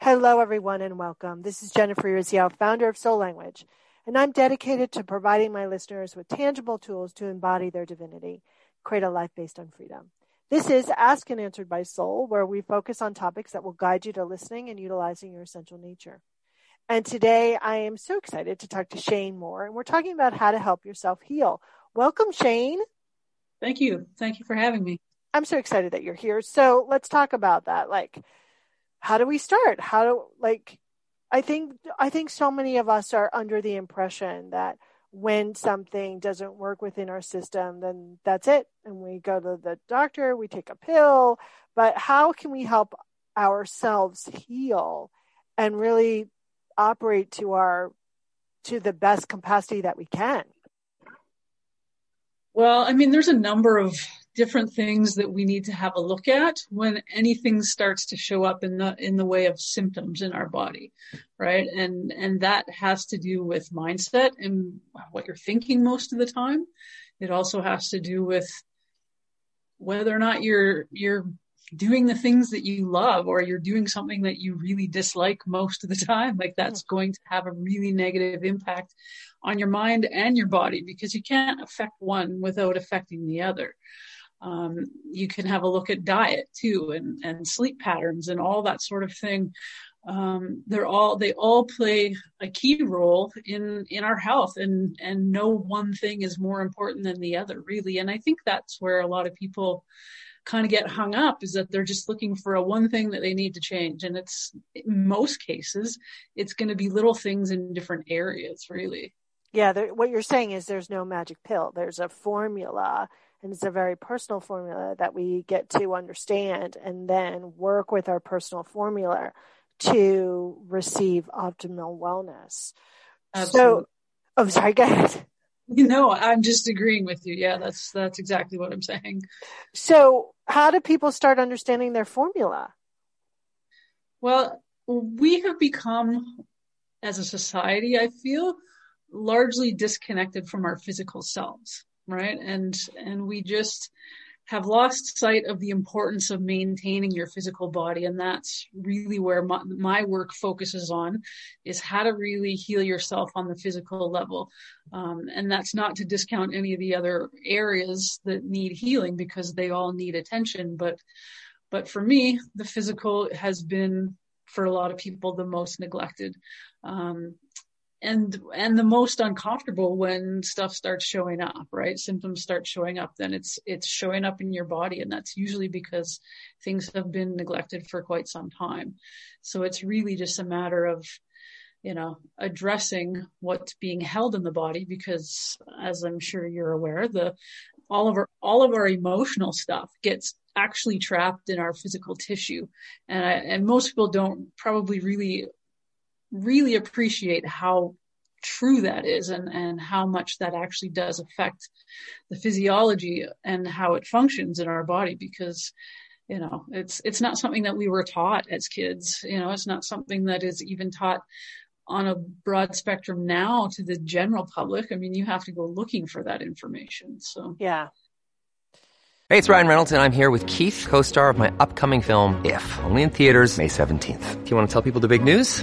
Hello, everyone, and welcome. This is Jennifer Urezzio, founder of Soul Language, and I'm dedicated to providing my listeners with tangible tools to embody their divinity, create a life based on freedom. This is Asked and Answered by Soul, where we focus on topics that will guide you to listening and utilizing your essential nature. And today I am so excited to talk to Shane Moore, and we're talking about how to help yourself heal. Welcome, Shane. Thank you. Thank you for having me. I'm so excited that you're here. So let's talk about that. Like, how do we start? How do, like, I think, I think so many of us are under the impression that when something doesn't work within our system, then that's it. And we go to the doctor, we take a pill. But how can we help ourselves heal and really operate to our to the best capacity that we can? Well, I mean, there's a number of different things that we need to have a look at when anything starts to show up in the in the way of symptoms in our body right? And and that has to do with mindset and what you're thinking most of the time. It also has to do with whether or not you're you're doing the things that you love or you're doing something that you really dislike most of the time. Like that's going to have a really negative impact on your mind and your body because you can't affect one without affecting the other um, you can have a look at diet too and, and sleep patterns and all that sort of thing. Um, they're all they all play a key role in in our health and and no one thing is more important than the other really. And i think that's where a lot of people kind of get hung up is that they're just looking for a one thing that they need to change. And it's in most cases it's going to be little things in different areas really. Yeah what you're saying is there's no magic pill. There's a formula and it's a very personal formula that we get to understand and then work with our personal formula to receive optimal wellness. Absolutely. So, oh, sorry, go ahead. You know, I'm just agreeing with you. Yeah, that's that's exactly what I'm saying. So, how do people start understanding their formula? Well, we have become, as a society, I feel, largely disconnected from our physical selves right? And and we just have lost sight of the importance of maintaining your physical body. And that's really where my, my, work focuses on is how to really heal yourself on the physical level. Um, and that's not to discount any of the other areas that need healing because they all need attention. But but for me the physical has been for a lot of people the most neglected. Um, and and the most uncomfortable when stuff starts showing up right? Symptoms start showing up then it's it's showing up in your body and that's usually because things have been neglected for quite some time. So it's really just a matter of you know addressing what's being held in the body because as i'm sure you're aware the all of our all of our emotional stuff gets actually trapped in our physical tissue. And I, and most people don't probably really really appreciate how true that is and, and how much that actually does affect the physiology and how it functions in our body because you know it's it's not something that we were taught as kids. You know it's not something that is even taught on a broad spectrum now to the general public. I mean you have to go looking for that information so. Yeah. Hey it's ryan reynolds and i'm here with keith co-star of my upcoming film if only in theaters may 17th do you want to tell people the big news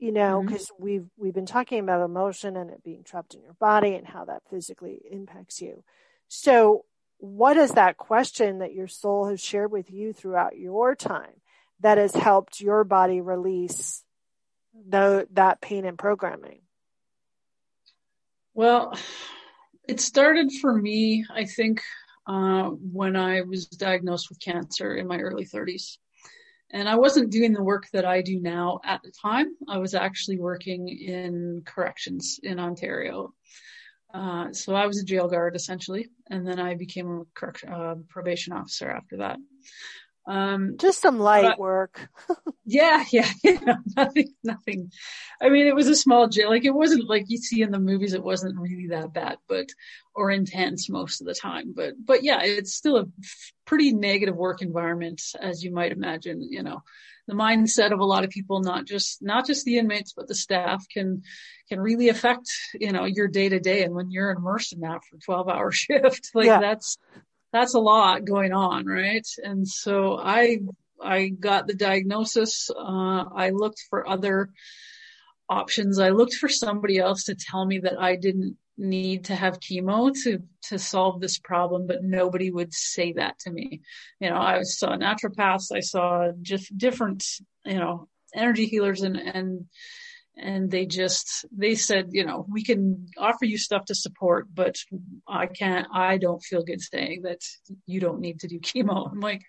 You know, because mm-hmm. we've we've been talking about emotion and it being trapped in your body and how that physically impacts you. So, what is that question that your soul has shared with you throughout your time that has helped your body release the, that pain and programming? Well, it started for me, I think, uh, when I was diagnosed with cancer in my early 30s. And I wasn't doing the work that I do now at the time. I was actually working in corrections in Ontario. Uh, so I was a jail guard essentially, and then I became a correction, uh, probation officer after that. Um, just some light but, work. yeah, yeah, yeah. Nothing, nothing. I mean, it was a small jail. Like it wasn't like you see in the movies. It wasn't really that bad, but or intense most of the time. But but yeah, it's still a pretty negative work environment, as you might imagine. You know, the mindset of a lot of people, not just not just the inmates, but the staff, can can really affect you know your day to day. And when you're immersed in that for 12 hour shift, like yeah. that's that's a lot going on, right? And so I I got the diagnosis. Uh, I looked for other options. I looked for somebody else to tell me that I didn't need to have chemo to to solve this problem, but nobody would say that to me. You know, I saw naturopaths, I saw just different, you know, energy healers and and and they just they said you know we can offer you stuff to support but i can't i don't feel good saying that you don't need to do chemo. I'm like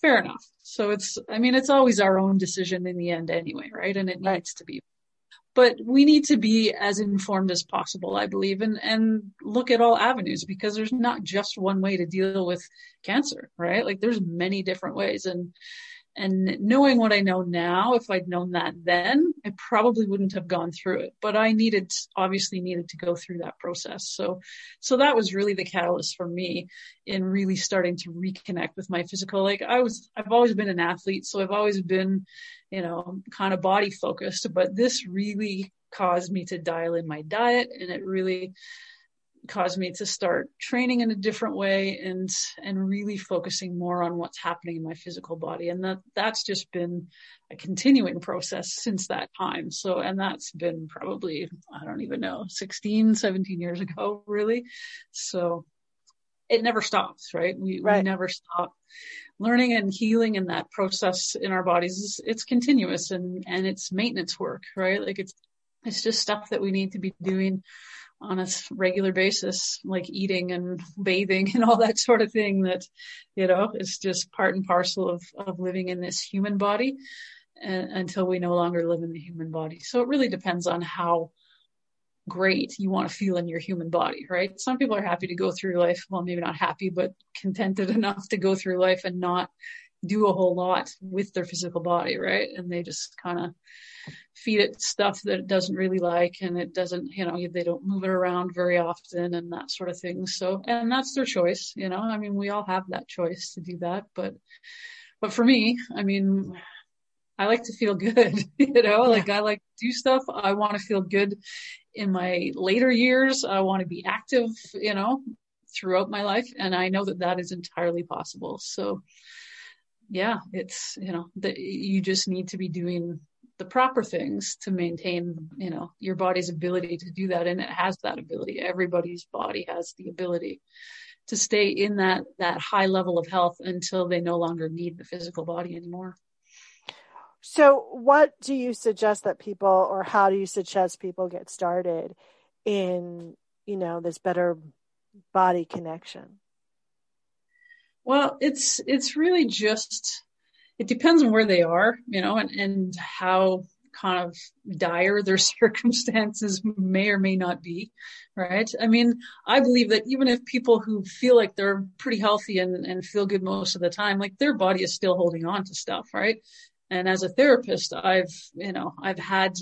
fair enough. So it's i mean it's always our own decision in the end anyway right? And it needs to be. But we need to be as informed as possible i believe and and look at all avenues because there's not just one way to deal with cancer right? Like there's many different ways. And and knowing what I know now, if I'd known that then, I probably wouldn't have gone through it. But I needed, obviously needed to go through that process. So, so that was really the catalyst for me in really starting to reconnect with my physical. Like I was, I've always been an athlete. So I've always been, you know, kind of body focused, but this really caused me to dial in my diet and it really caused me to start training in a different way and and really focusing more on what's happening in my physical body. And that that's just been a continuing process since that time. So and that's been probably i don't even know 16 17 years ago really. So it never stops right? We, right. we never stop learning and healing in that process in our bodies. Is it's continuous and and it's maintenance work right? Like it's it's just stuff that we need to be doing on a regular basis, like eating and bathing and all that sort of thing that, you know, is just part and parcel of, of living in this human body and, until we no longer live in the human body. So it really depends on how great you want to feel in your human body, right? Some people are happy to go through life, well, maybe not happy, but contented enough to go through life and not do a whole lot with their physical body, right? And they just kind of feed it stuff that it doesn't really like and it doesn't, you know, they don't move it around very often and that sort of thing. So, and that's their choice, you know, I mean, we all have that choice to do that, but, but for me, I mean, I like to feel good, you know, yeah. like I like to do stuff. I want to feel good in my later years. I want to be active, you know, throughout my life. And I know that that is entirely possible. So, yeah, it's, you know, that you just need to be doing the proper things to maintain, you know, your body's ability to do that. And it has that ability. Everybody's body has the ability to stay in that, that high level of health until they no longer need the physical body anymore. So what do you suggest that people, or how do you suggest people get started in, you know, this better body connection? Well, it's it's really just it depends on where they are, you know, and, and how kind of dire their circumstances may or may not be, right? I mean, I believe that even if people who feel like they're pretty healthy and, and feel good most of the time, like their body is still holding on to stuff, right? And as a therapist, I've, you know, I've had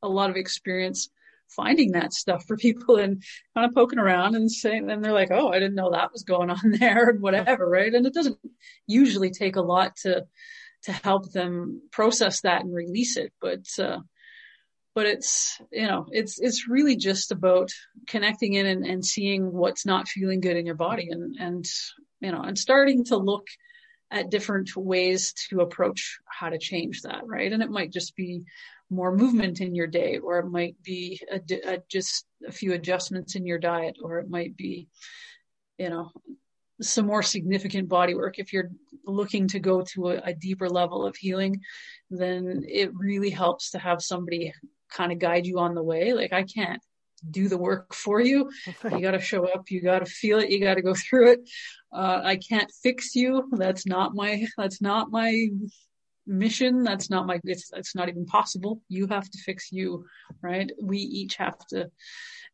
a lot of experience finding that stuff for people and kind of poking around and saying, and they're like, oh, I didn't know that was going on there and whatever, right? And it doesn't usually take a lot to to help them process that and release it, but uh, but it's you know it's it's really just about connecting in and, and seeing what's not feeling good in your body and and you know and starting to look at different ways to approach how to change that right and it might just be more movement in your day, or it might be a, a, just a few adjustments in your diet, or it might be, you know, some more significant body work. If you're looking to go to a, a deeper level of healing, then it really helps to have somebody kind of guide you on the way. Like I can't do the work for you. You got to show up. You got to feel it. You got to go through it. Uh, I can't fix you. That's not my, that's not my mission. That's not my, it's, it's not even possible. You have to fix you, right? We each have to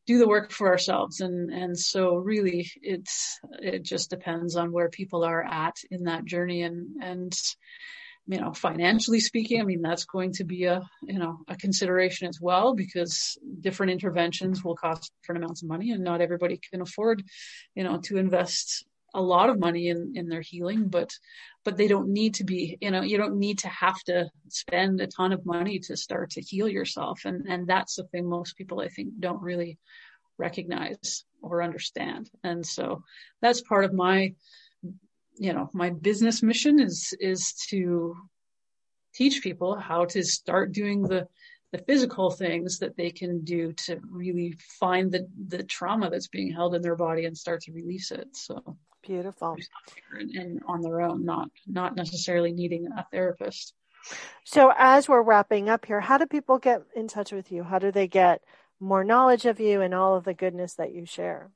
do the work for ourselves. And, and so really it's, it just depends on where people are at in that journey and, and, you know, financially speaking, I mean, that's going to be a, you know, a consideration as well because different interventions will cost different amounts of money and not everybody can afford, you know, to invest a lot of money in, in their healing, but, but they don't need to be, you know, you don't need to have to spend a ton of money to start to heal yourself. And, and that's the thing most people, I think, don't really recognize or understand. And so that's part of my, you know, my business mission is, is to teach people how to start doing the, the physical things that they can do to really find the, the trauma that's being held in their body and start to release it. So Beautiful. And, and on their own, not not necessarily needing a therapist. So as we're wrapping up here, how do people get in touch with you? How do they get more knowledge of you and all of the goodness that you share?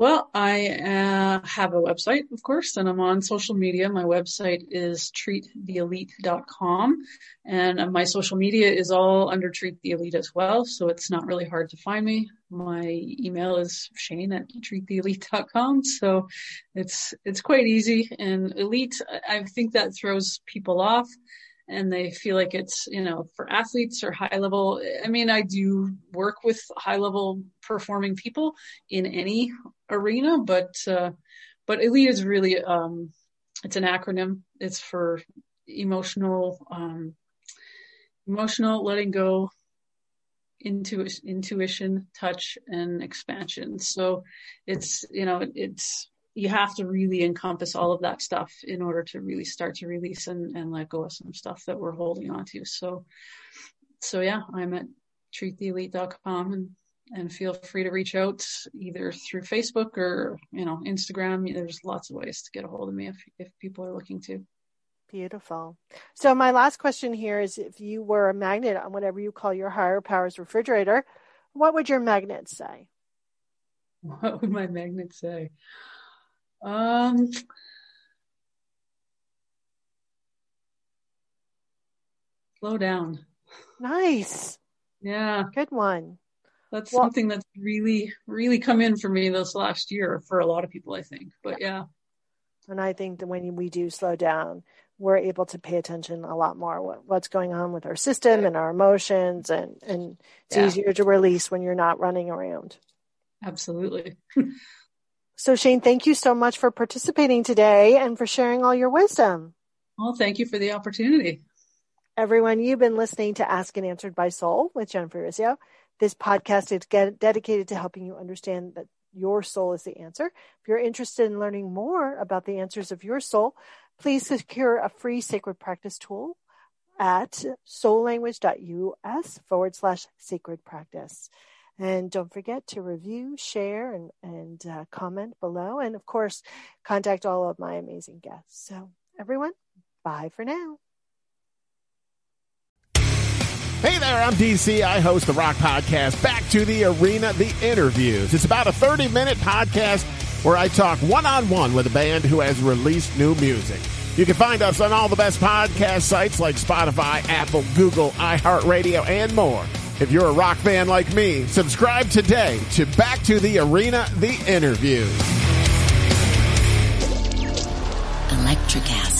Well, I uh, have a website, of course, and I'm on social media. My website is treattheelite.com and my social media is all under Treat the Elite as well. So it's not really hard to find me. My email is shane at treattheelite.com. So it's, it's quite easy and elite. I think that throws people off and they feel like it's, you know, for athletes or high level. I mean, I do work with high level performing people in any arena, but, uh, but elite is really, um, it's an acronym. It's for emotional, um, emotional letting go, intuition, intuition, touch, and expansion. So it's, you know, it's, you have to really encompass all of that stuff in order to really start to release and, and let go of some stuff that we're holding on to. So, so yeah, I'm at treattheelite.com and, and feel free to reach out either through Facebook or, you know, Instagram. There's lots of ways to get a hold of me if, if people are looking to. Beautiful. So my last question here is if you were a magnet on whatever you call your higher powers refrigerator, what would your magnet say? What would my magnet say? Um, slow down. Nice. Yeah. Good one. That's well, something that's really, really come in for me this last year for a lot of people, I think. But yeah. And I think that when we do slow down, we're able to pay attention a lot more what, what's going on with our system and our emotions and, and it's yeah. easier to release when you're not running around. Absolutely. So, Shane, thank you so much for participating today and for sharing all your wisdom. Well, thank you for the opportunity. Everyone, you've been listening to Asked and Answered by Soul with Jennifer Urezzio. This podcast is dedicated to helping you understand that your soul is the answer. If you're interested in learning more about the answers of your soul, please secure a free sacred practice tool at soullanguage.us forward slash sacred practice. And don't forget to review, share, and, and uh, comment below. And of course, contact all of my amazing guests. So, everyone, bye for now. Hey there, I'm DC. I host the Rock Podcast, Back to the Arena, The Interviews. It's about a 30 minute podcast where I talk one on one with a band who has released new music. You can find us on all the best podcast sites like Spotify, Apple, Google, iHeartRadio, and more. If you're a rock fan like me, subscribe today to Back to the Arena, the interview. Electricast.